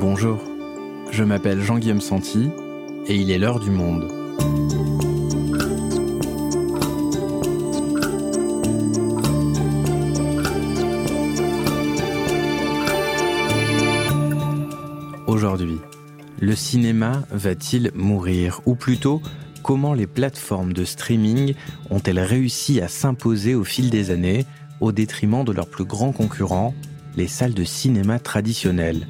Bonjour, je m'appelle Jean-Guillaume Santi et il est l'heure du monde. Aujourd'hui, le cinéma va-t-il mourir? Ou plutôt, comment les plateformes de streaming ont-elles réussi à s'imposer au fil des années au détriment de leurs plus grands concurrents, les salles de cinéma traditionnelles?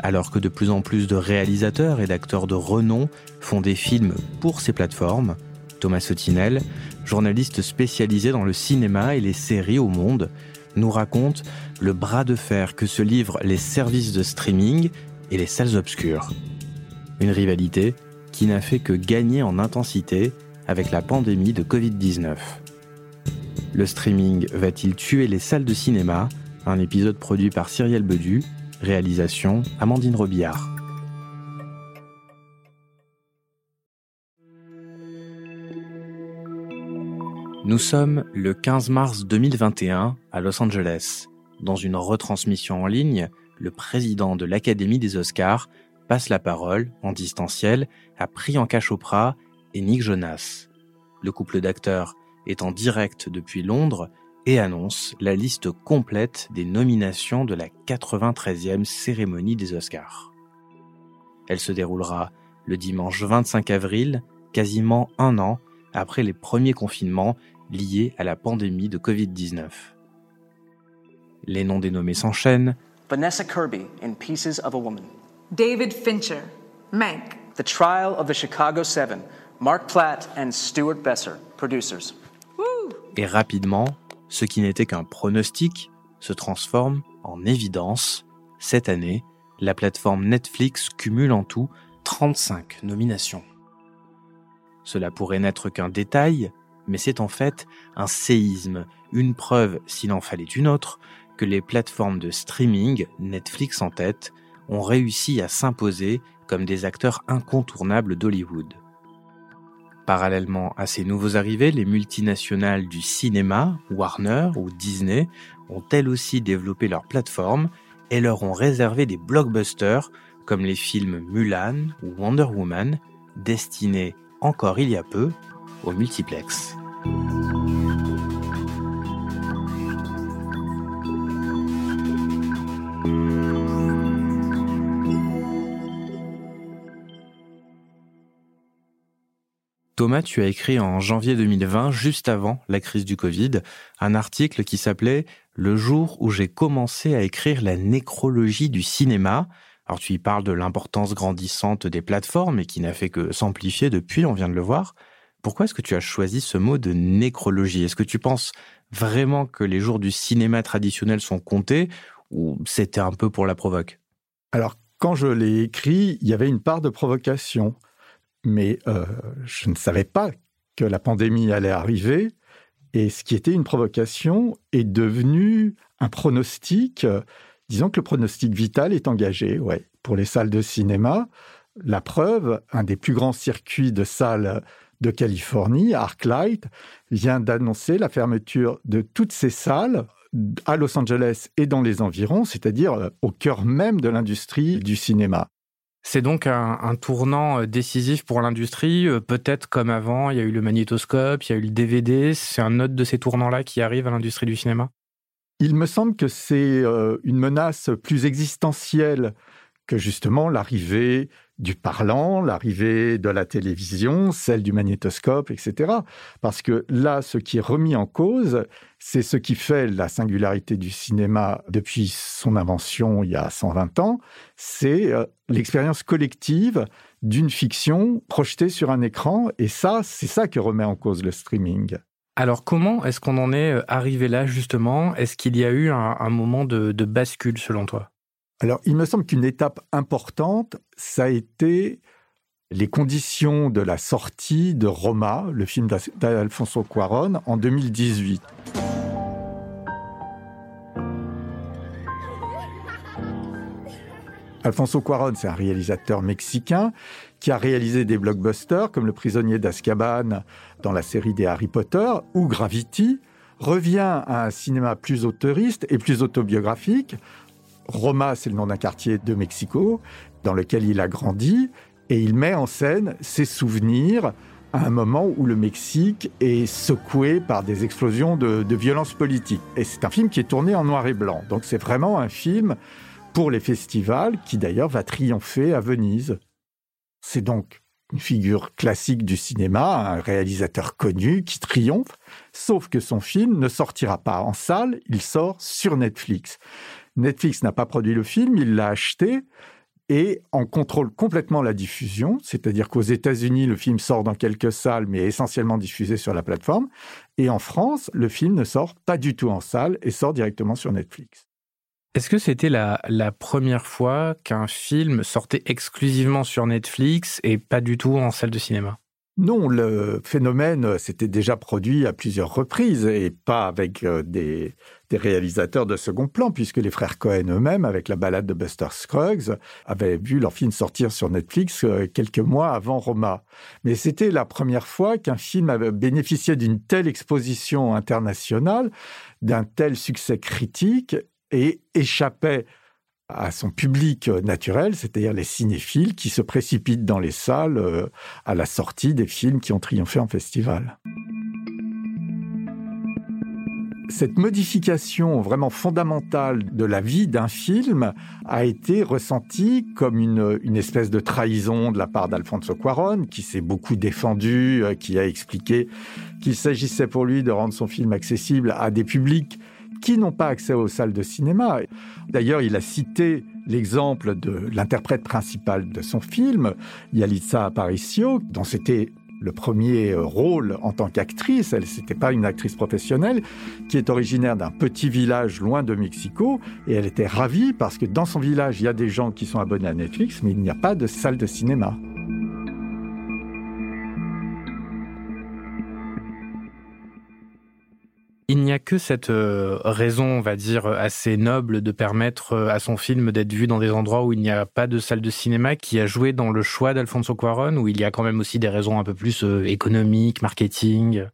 Alors que de plus en plus de réalisateurs et d'acteurs de renom font des films pour ces plateformes, Thomas Sotinel, journaliste spécialisé dans le cinéma et les séries au monde, nous raconte le bras de fer que se livrent les services de streaming et les salles obscures. Une rivalité qui n'a fait que gagner en intensité avec la pandémie de Covid-19. Le streaming va-t-il tuer les salles de cinéma? Un épisode produit par Cyrielle Bedu Réalisation Amandine Robillard. Nous sommes le 15 mars 2021 à Los Angeles. Dans une retransmission en ligne, le président de l'Académie des Oscars passe la parole, en distanciel, à Priyanka Chopra et Nick Jonas. Le couple d'acteurs est en direct depuis Londres et annonce la liste complète des nominations de la 93e cérémonie des Oscars. Elle se déroulera le dimanche 25 avril, quasiment un an après les premiers confinements liés à la pandémie de Covid-19. Les noms des nommés s'enchaînent. Vanessa Kirby in Pieces of a Woman. David Fincher, Mank. The Trial of the Chicago Seven. Mark Platt and Stuart Besser, producers. Et rapidement, ce qui n'était qu'un pronostic se transforme en évidence. Cette année, la plateforme Netflix cumule en tout 35 nominations. Cela pourrait n'être qu'un détail, mais c'est en fait un séisme, une preuve, s'il en fallait une autre, que les plateformes de streaming, Netflix en tête, ont réussi à s'imposer comme des acteurs incontournables d'Hollywood. Parallèlement à ces nouveaux arrivés, les multinationales du cinéma, Warner ou Disney, ont elles aussi développé leur plateforme et leur ont réservé des blockbusters comme les films Mulan ou Wonder Woman, destinés encore il y a peu au multiplex. Thomas, tu as écrit en janvier 2020, juste avant la crise du Covid, un article qui s'appelait Le jour où j'ai commencé à écrire la nécrologie du cinéma. Alors tu y parles de l'importance grandissante des plateformes et qui n'a fait que s'amplifier depuis, on vient de le voir. Pourquoi est-ce que tu as choisi ce mot de nécrologie? Est-ce que tu penses vraiment que les jours du cinéma traditionnel sont comptés ou c'était un peu pour la provoque? Alors quand je l'ai écrit, il y avait une part de provocation mais euh, je ne savais pas que la pandémie allait arriver. Et ce qui était une provocation est devenu un pronostic. disons que le pronostic vital est engagé, pour les salles de cinéma. La preuve, un des plus grands circuits de salles de Californie, Arclight, vient d'annoncer la fermeture de toutes ces salles à Los Angeles et dans les environs, c'est-à-dire au cœur même de l'industrie du cinéma. C'est donc un, tournant euh, décisif pour l'industrie. Euh, peut-être comme avant, il y a eu le magnétoscope, il y a eu le DVD. C'est un autre de ces tournants-là qui arrive à l'industrie du cinéma? Il me semble que c'est euh, une menace plus existentielle que justement l'arrivée du parlant, l'arrivée de la télévision, celle du magnétoscope, etc. Parce que là, ce qui est remis en cause, c'est ce qui fait la singularité du cinéma depuis son invention il y a 120 ans, c'est euh, l'expérience collective d'une fiction projetée sur un écran, et ça, c'est ça que remet en cause le streaming. Alors comment est-ce qu'on en est euh, arrivé là justement? Est-ce qu'il y a eu un, moment de bascule selon toi? Alors, il me semble qu'une étape importante, ça a été les conditions de la sortie de Roma, le film d'Alfonso Cuaron, en 2018. Alfonso Cuaron, c'est un réalisateur mexicain qui a réalisé des blockbusters comme Le prisonnier d'Azkaban dans la série des Harry Potter ou Gravity, revient à un cinéma plus autoriste et plus autobiographique Roma, c'est le nom d'un quartier de Mexico dans lequel il a grandi, et il met en scène ses souvenirs à un moment où le Mexique est secoué par des explosions de, violence politique. Et c'est un film qui est tourné en noir et blanc. Donc c'est vraiment un film pour les festivals qui d'ailleurs va triompher à Venise. C'est donc une figure classique du cinéma, un réalisateur connu qui triomphe, sauf que son film ne sortira pas en salle, il sort sur Netflix. Netflix n'a pas produit le film, il l'a acheté et en contrôle complètement la diffusion, c'est-à-dire qu'aux États-Unis, le film sort dans quelques salles, mais est essentiellement diffusé sur la plateforme, et en France, le film ne sort pas du tout en salle et sort directement sur Netflix. Est-ce que c'était la, la, première fois qu'un film sortait exclusivement sur Netflix et pas du tout en salle de cinéma? Non, le phénomène s'était déjà produit à plusieurs reprises et pas avec euh, des, réalisateurs de second plan, puisque les frères Cohen eux-mêmes, avec la balade de Buster Scruggs, avaient vu leur film sortir sur Netflix euh, quelques mois avant Roma. Mais c'était la première fois qu'un film avait bénéficié d'une telle exposition internationale, d'un tel succès critique et échappait à son public naturel, c'est-à-dire les cinéphiles qui se précipitent dans les salles euh, à la sortie des films qui ont triomphé en festival. Cette modification vraiment fondamentale de la vie d'un film a été ressentie comme une, une, espèce de trahison de la part d'Alfonso Cuaron, qui s'est beaucoup défendu, euh, qui a expliqué qu'il s'agissait pour lui de rendre son film accessible à des publics qui n'ont pas accès aux salles de cinéma. D'ailleurs, il a cité l'exemple de l'interprète principale de son film, Yalitza Aparicio, dont c'était le premier rôle en tant qu'actrice, elle n'était pas une actrice professionnelle, qui est originaire d'un petit village loin de Mexico, et elle était ravie parce que dans son village, il y a des gens qui sont abonnés à Netflix, mais il n'y a pas de salle de cinéma. Il n'y a que cette euh, raison, on va dire, assez noble de permettre euh, à son film d'être vu dans des endroits où il n'y a pas de salle de cinéma qui a joué dans le choix d'Alfonso Cuaron, où il y a quand même aussi des raisons un peu plus euh, économiques, marketing.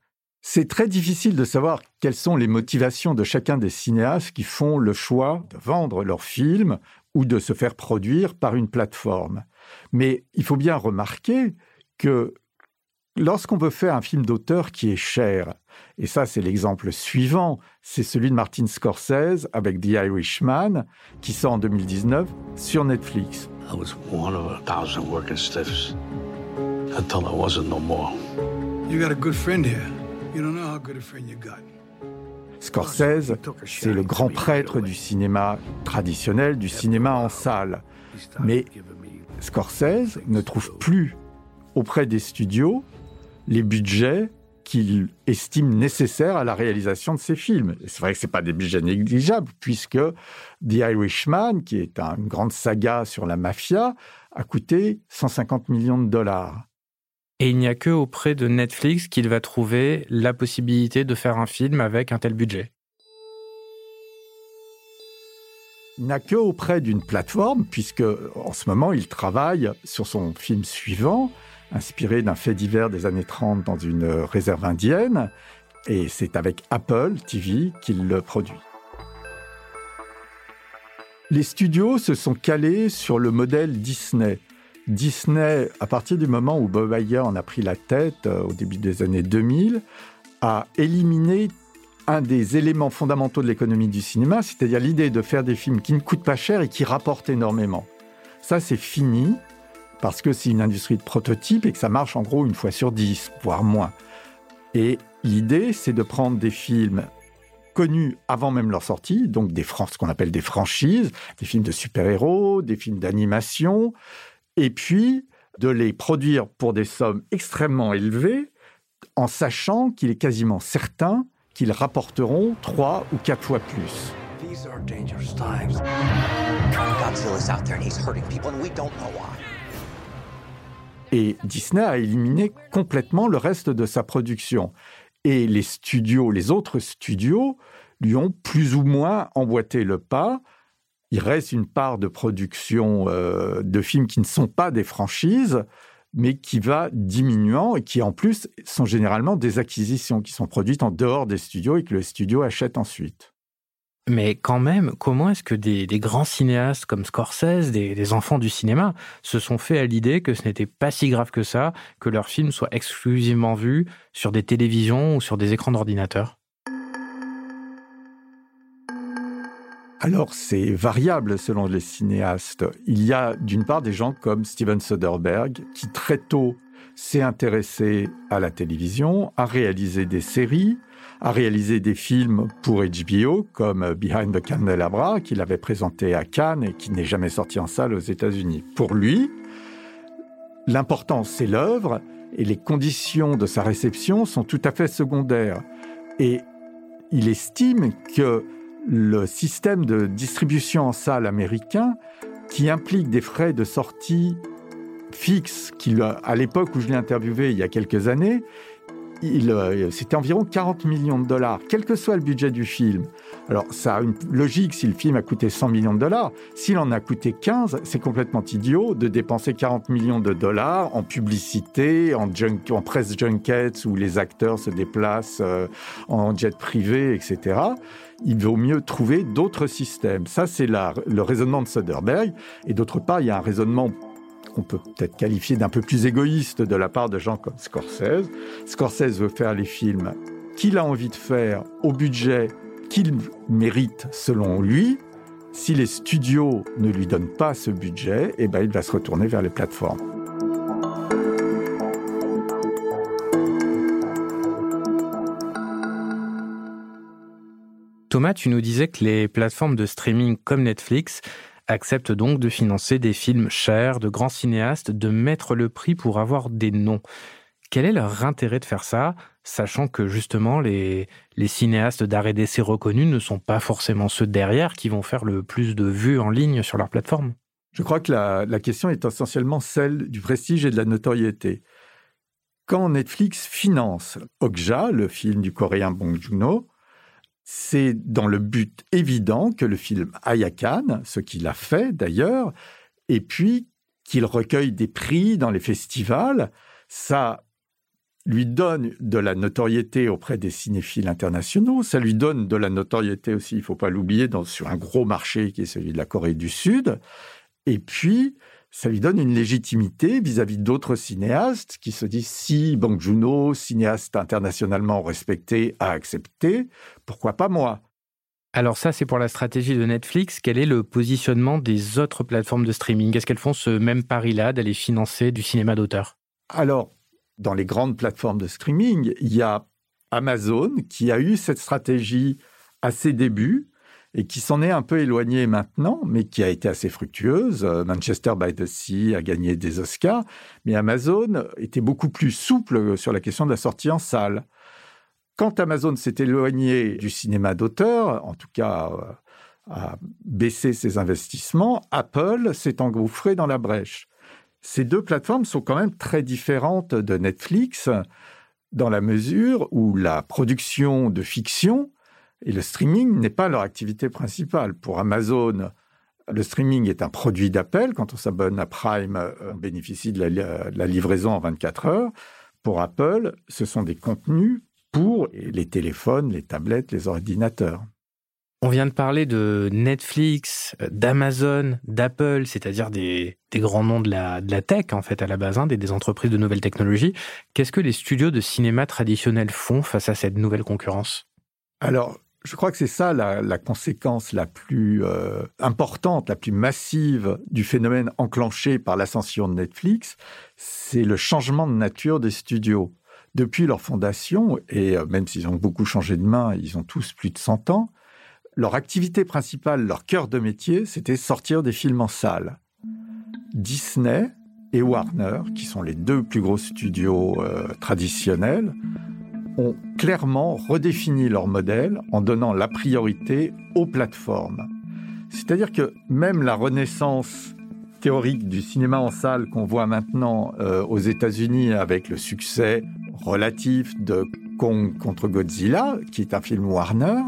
C'est très difficile de savoir quelles sont les motivations de chacun des cinéastes qui font le choix de vendre leur film ou de se faire produire par une plateforme. Mais il faut bien remarquer que lorsqu'on veut faire un film d'auteur qui est cher, et ça, c'est l'exemple suivant. C'est celui de Martin Scorsese avec The Irishman, qui sort en 2019 sur Netflix. I was one of a thousand working stiffs until I wasn't no more. You got a good friend here. You don't know how good a friend you got. Scorsese, c'est le grand prêtre du cinéma traditionnel, du cinéma en salle. Mais Scorsese ne trouve plus auprès des studios les budgets qu'il estime nécessaire à la réalisation de ses films. C'est vrai que ce pas des budgets négligeables, puisque The Irishman, qui est une grande saga sur la mafia, a coûté 150 millions de dollars. Et il n'y a que auprès de Netflix qu'il va trouver la possibilité de faire un film avec un tel budget. Il n'a que auprès d'une plateforme, puisque en ce moment il travaille sur son film suivant, inspiré d'un fait divers des années 30 dans une réserve indienne. Et c'est avec Apple TV qu'il le produit. Les studios se sont calés sur le modèle Disney. Disney, à partir du moment où Bob Iger en a pris la tête euh, au début des années 2000, a éliminé un des éléments fondamentaux de l'économie du cinéma, c'est-à-dire l'idée de faire des films qui ne coûtent pas cher et qui rapportent énormément. Ça, c'est fini parce que c'est une industrie de prototype et que ça marche en gros une fois sur dix, voire moins. Et l'idée, c'est de prendre des films connus avant même leur sortie, donc des ce qu'on appelle des franchises, des films de super-héros, des films d'animation, et puis de les produire pour des sommes extrêmement élevées, en sachant qu'il est quasiment certain qu'ils rapporteront trois ou quatre fois plus. Godzilla's out there and he's hurting people and we don't know why. Et Disney a éliminé complètement le reste de sa production. Et les studios, les autres studios, lui ont plus ou moins emboîté le pas. Il reste une part de production euh, de films qui ne sont pas des franchises, mais qui va diminuant et qui en plus sont généralement des acquisitions qui sont produites en dehors des studios et que le studio achète ensuite. Mais quand même, comment est-ce que des, grands cinéastes comme Scorsese, des, enfants du cinéma, se sont fait à l'idée que ce n'était pas si grave que ça, que leurs films soient exclusivement vus sur des télévisions ou sur des écrans d'ordinateur? Alors, c'est variable selon les cinéastes. Il y a d'une part des gens comme Steven Soderbergh qui très tôt s'est intéressé à la télévision, a réalisé des séries, a réalisé des films pour HBO comme Behind the Candelabra qu'il avait présenté à Cannes et qui n'est jamais sorti en salle aux États-Unis. Pour lui, l'important c'est l'œuvre et les conditions de sa réception sont tout à fait secondaires. Et il estime que le système de distribution en salle américain, qui implique des frais de sortie fixes, qui, à l'époque où je l'ai interviewé il y a quelques années, euh, c'était environ 40 millions de dollars, quel que soit le budget du film. Alors, ça a une logique si le film a coûté 100 millions de dollars. S'il en a coûté 15, c'est complètement idiot de dépenser 40 millions de dollars en publicité, en, presse junkets où les acteurs se déplacent euh, en jet privé, etc. Il vaut mieux trouver d'autres systèmes. Ça, c'est le raisonnement de Soderbergh. Et d'autre part, il y a un raisonnement qu'on peut peut-être qualifier d'un peu plus égoïste de la part de gens comme Scorsese. Scorsese veut faire les films qu'il a envie de faire au budget qu'il mérite selon lui. Si les studios ne lui donnent pas ce budget, eh ben, il va se retourner vers les plateformes. Thomas, tu nous disais que les plateformes de streaming comme Netflix accepte donc de financer des films chers, de grands cinéastes, de mettre le prix pour avoir des noms. Quel est leur intérêt de faire ça, sachant que justement les, cinéastes d'art d'essai reconnus ne sont pas forcément ceux derrière qui vont faire le plus de vues en ligne sur leur plateforme? Je crois que la, la question est essentiellement celle du prestige et de la notoriété. Quand Netflix finance Okja, le film du coréen Bong Joon-ho, c'est dans le but évident que le film aille ce qu'il a fait d'ailleurs, et puis qu'il recueille des prix dans les festivals. Ça lui donne de la notoriété auprès des cinéphiles internationaux, ça lui donne de la notoriété aussi, il ne faut pas l'oublier, sur un gros marché qui est celui de la Corée du Sud. Et puis, ça lui donne une légitimité vis-à-vis d'autres cinéastes qui se disent si Bong Joon-ho, cinéaste internationalement respecté, a accepté, pourquoi pas moi? Alors ça, c'est pour la stratégie de Netflix. Quel est le positionnement des autres plateformes de streaming? Est-ce qu'elles font ce même pari-là d'aller financer du cinéma d'auteur? Alors, dans les grandes plateformes de streaming, il y a Amazon qui a eu cette stratégie à ses débuts et qui s'en est un peu éloignée maintenant, mais qui a été assez fructueuse. Euh, Manchester by the Sea a gagné des Oscars, mais Amazon était beaucoup plus souple sur la question de la sortie en salle. Quand Amazon s'est éloigné du cinéma d'auteur, en tout cas euh, a baissé ses investissements, Apple s'est engouffré dans la brèche. Ces deux plateformes sont quand même très différentes de Netflix dans la mesure où la production de fiction et le streaming n'est pas leur activité principale. Pour Amazon, le streaming est un produit d'appel. Quand on s'abonne à Prime, on bénéficie de la, livraison en 24 heures. Pour Apple, ce sont des contenus pour les téléphones, les tablettes, les ordinateurs. On vient de parler de Netflix, d'Amazon, d'Apple, c'est-à-dire des, grands noms de la, tech, en fait, à la base, hein, des, des entreprises de nouvelles technologies. Qu'est-ce que les studios de cinéma traditionnels font face à cette nouvelle concurrence? Alors, je crois que c'est ça la, conséquence la plus euh, importante, la plus massive du phénomène enclenché par l'ascension de Netflix, c'est le changement de nature des studios. Depuis leur fondation, et euh, même s'ils ont beaucoup changé de main, ils ont tous plus de 100 ans, leur activité principale, leur cœur de métier, c'était sortir des films en salle. Disney et Warner, qui sont les deux plus gros studios euh, traditionnels, ont clairement redéfini leur modèle en donnant la priorité aux plateformes. C'est-à-dire que même la renaissance théorique du cinéma en salle qu'on voit maintenant euh, aux États-Unis avec le succès relatif de Kong contre Godzilla, qui est un film Warner,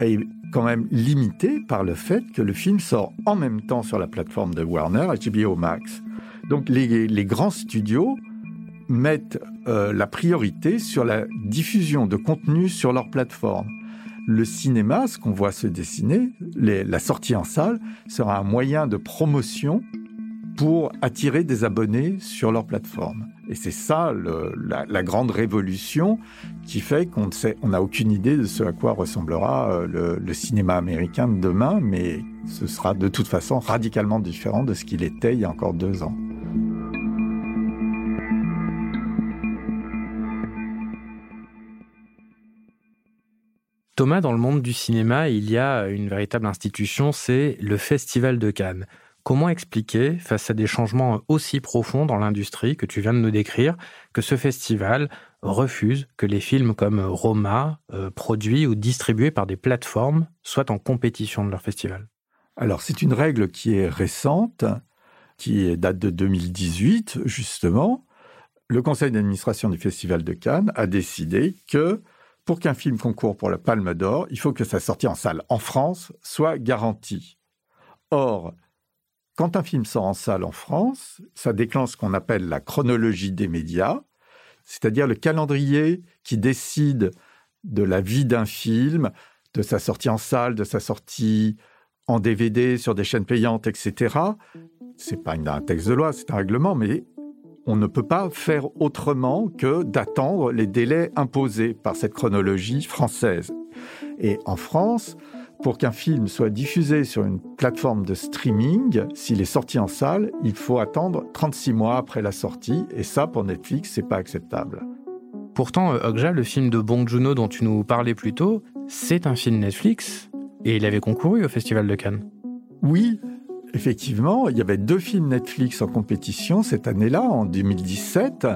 est quand même limité par le fait que le film sort en même temps sur la plateforme de Warner, HBO Max. Donc les, les grands studios mettent euh, la priorité sur la diffusion de contenu sur leur plateforme. le cinéma, ce qu'on voit se dessiner, la sortie en salle, sera un moyen de promotion pour attirer des abonnés sur leur plateforme. Et c'est ça la, grande révolution qui fait qu'on n'a aucune idée de ce à quoi ressemblera euh, le, cinéma américain de demain, mais ce sera de toute façon radicalement différent de ce qu'il était il y a encore deux ans. Thomas, dans le monde du cinéma, il y a une véritable institution, c'est le Festival de Cannes. Comment expliquer, face à des changements aussi profonds dans l'industrie que tu viens de nous décrire, que ce festival refuse que les films comme Roma, euh, produits ou distribués par des plateformes, soient en compétition de leur festival? Alors, c'est une règle qui est récente, qui date de 2018, justement. Le conseil d'administration du Festival de Cannes a décidé que pour qu'un film concourt pour la Palme d'Or, il faut que sa sortie en salle en France soit garantie. Or, quand un film sort en salle en France, ça déclenche ce qu'on appelle la chronologie des médias, c'est-à-dire le calendrier qui décide de la vie d'un film, de sa sortie en salle, de sa sortie en DVD sur des chaînes payantes, etc. C'est pas un texte de loi, c'est un règlement, mais on ne peut pas faire autrement que d'attendre les délais imposés par cette chronologie française. Et en France, pour qu'un film soit diffusé sur une plateforme de streaming, s'il est sorti en salle, il faut attendre 36 mois après la sortie, et ça, pour Netflix, c'est pas acceptable. Pourtant, euh, Okja, le film de Bong Joon-ho dont tu nous parlais plus tôt, c'est un film Netflix, et il avait concouru au Festival de Cannes. Oui, effectivement, il y avait deux films Netflix en compétition cette année-là, en 2017,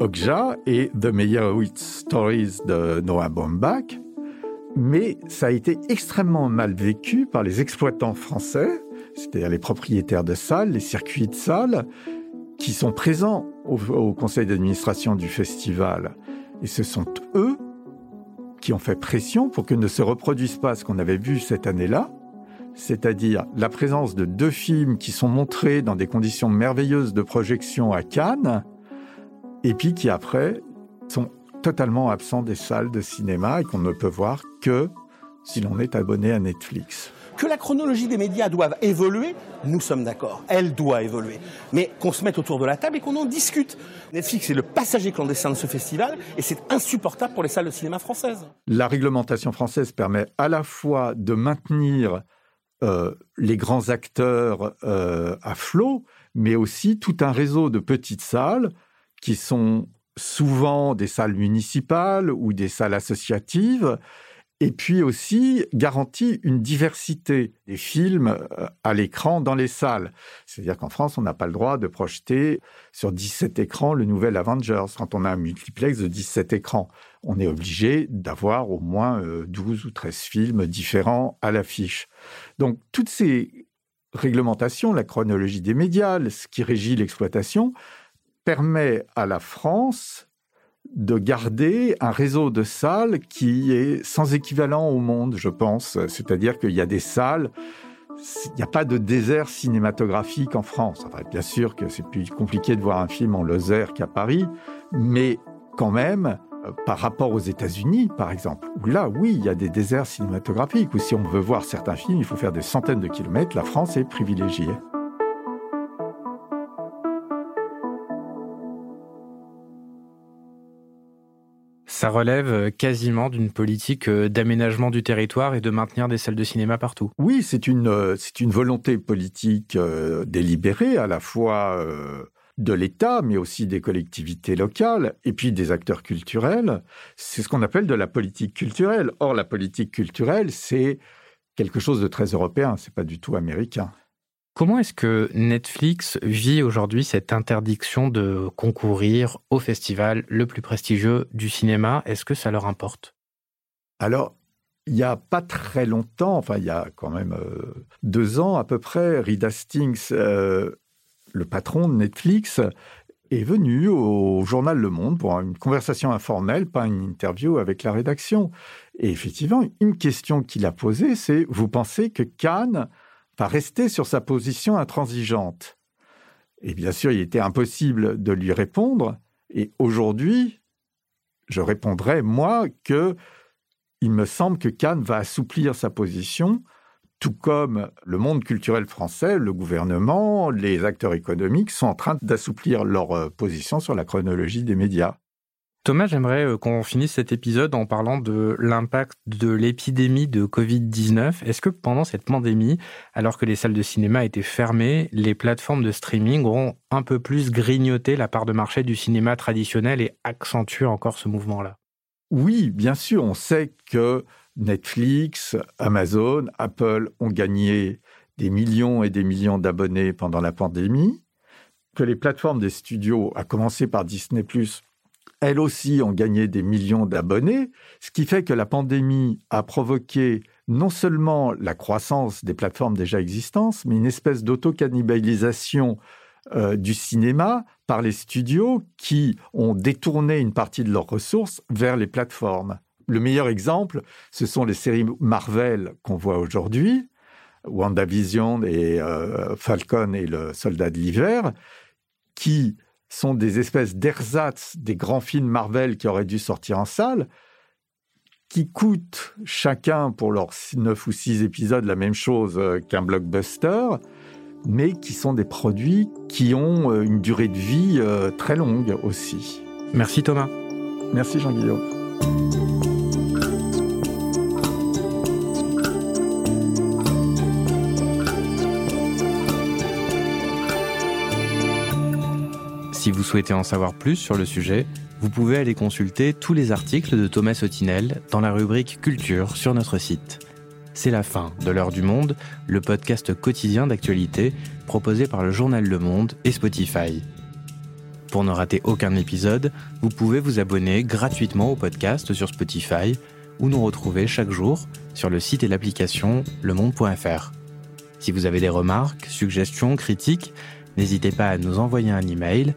Okja et The Meyerowitz Stories de Noah Baumbach mais ça a été extrêmement mal vécu par les exploitants français, c'est-à-dire les propriétaires de salles, les circuits de salles, qui sont présents au, conseil d'administration du festival. Et ce sont eux qui ont fait pression pour que ne se reproduise pas ce qu'on avait vu cette année-là, c'est-à-dire la présence de deux films qui sont montrés dans des conditions merveilleuses de projection à Cannes, et puis qui après sont totalement absent des salles de cinéma et qu'on ne peut voir que si l'on est abonné à Netflix. Que la chronologie des médias doive évoluer, nous sommes d'accord. Elle doit évoluer. Mais qu'on se mette autour de la table et qu'on en discute. Netflix est le passager clandestin de ce festival et c'est insupportable pour les salles de cinéma françaises. La réglementation française permet à la fois de maintenir euh, les grands acteurs euh, à flot, mais aussi tout un réseau de petites salles qui sont souvent des salles municipales ou des salles associatives, et puis aussi garantit une diversité des films euh, à l'écran dans les salles. C'est-à-dire qu'en France, on n'a pas le droit de projeter sur 17 écrans le nouvel Avengers. Quand on a un multiplex de 17 écrans, on est obligé d'avoir au moins 12 euh, ou 13 films différents à l'affiche. Donc toutes ces réglementations, la chronologie des médias, ce qui régit l'exploitation, permet à la France de garder un réseau de salles qui est sans équivalent au monde, je pense. C'est-à-dire qu'il y a des salles, il n'y a pas de désert cinématographique en France. bien sûr que c'est plus compliqué de voir un film en Lozère qu'à Paris, mais quand même, euh, par rapport aux États-Unis, par exemple, où là, oui, il y a des déserts cinématographiques, où si on veut voir certains films, il faut faire des centaines de kilomètres, la France est privilégiée. Ça relève euh, quasiment d'une politique euh, d'aménagement du territoire et de maintenir des salles de cinéma partout. Oui, c'est une, euh, c'est une volonté politique délibérée à la fois de l'État, mais aussi des collectivités locales et puis des acteurs culturels. C'est ce qu'on appelle de la politique culturelle. Or, la politique culturelle, c'est quelque chose de très européen, c'est pas du tout américain. Comment est-ce que Netflix vit aujourd'hui cette interdiction de concourir au festival le plus prestigieux du cinéma? Est-ce que ça leur importe? Alors, il n'y a pas très longtemps, enfin il y a quand même euh, deux ans à peu près, Reed Hastings, euh, le patron de Netflix, est venu au journal Le Monde pour une conversation informelle, pas une interview avec la rédaction. Et effectivement, une question qu'il a posée, c'est, vous pensez que Cannes va rester sur sa position intransigeante. Et bien sûr, il était impossible de lui répondre. Et aujourd'hui, je répondrai, moi, que il me semble que Cannes va assouplir sa position, tout comme le monde culturel français, le gouvernement, les acteurs économiques sont en train d'assouplir leur euh, position sur la chronologie des médias. Thomas, j'aimerais euh, qu'on finisse cet épisode en parlant de l'impact de l'épidémie de Covid-19. Est-ce que pendant cette pandémie, alors que les salles de cinéma étaient fermées, les plateformes de streaming auront un peu plus grignoté la part de marché du cinéma traditionnel et accentué encore ce mouvement-là? Oui, bien sûr, on sait que Netflix, Amazon, Apple ont gagné des millions et des millions d'abonnés pendant la pandémie, que les plateformes des studios, à commencer par Disney ⁇ elles aussi ont gagné des millions d'abonnés, ce qui fait que la pandémie a provoqué non seulement la croissance des plateformes déjà existantes, mais une espèce d'auto-cannibalisation euh, du cinéma par les studios qui ont détourné une partie de leurs ressources vers les plateformes. Le meilleur exemple, ce sont les séries Marvel qu'on voit aujourd'hui, WandaVision et euh, Falcon et le Soldat de l'hiver, qui sont des espèces d'ersatz des grands films Marvel qui auraient dû sortir en salle, qui coûtent chacun pour leurs neuf ou six épisodes la même chose euh, qu'un blockbuster, mais qui sont des produits qui ont euh, une durée de vie très longue aussi. Merci Thomas. Merci Jean-Guillaume. Si vous souhaitez en savoir plus sur le sujet, vous pouvez aller consulter tous les articles de Thomas Sotinel dans la rubrique Culture sur notre site. C'est la fin de l'heure du monde, le podcast quotidien d'actualité proposé par le journal Le Monde et Spotify. Pour ne rater aucun épisode, vous pouvez vous abonner gratuitement au podcast sur Spotify ou nous retrouver chaque jour sur le site et l'application lemonde.fr. Si vous avez des remarques, suggestions, critiques, n'hésitez pas à nous envoyer un email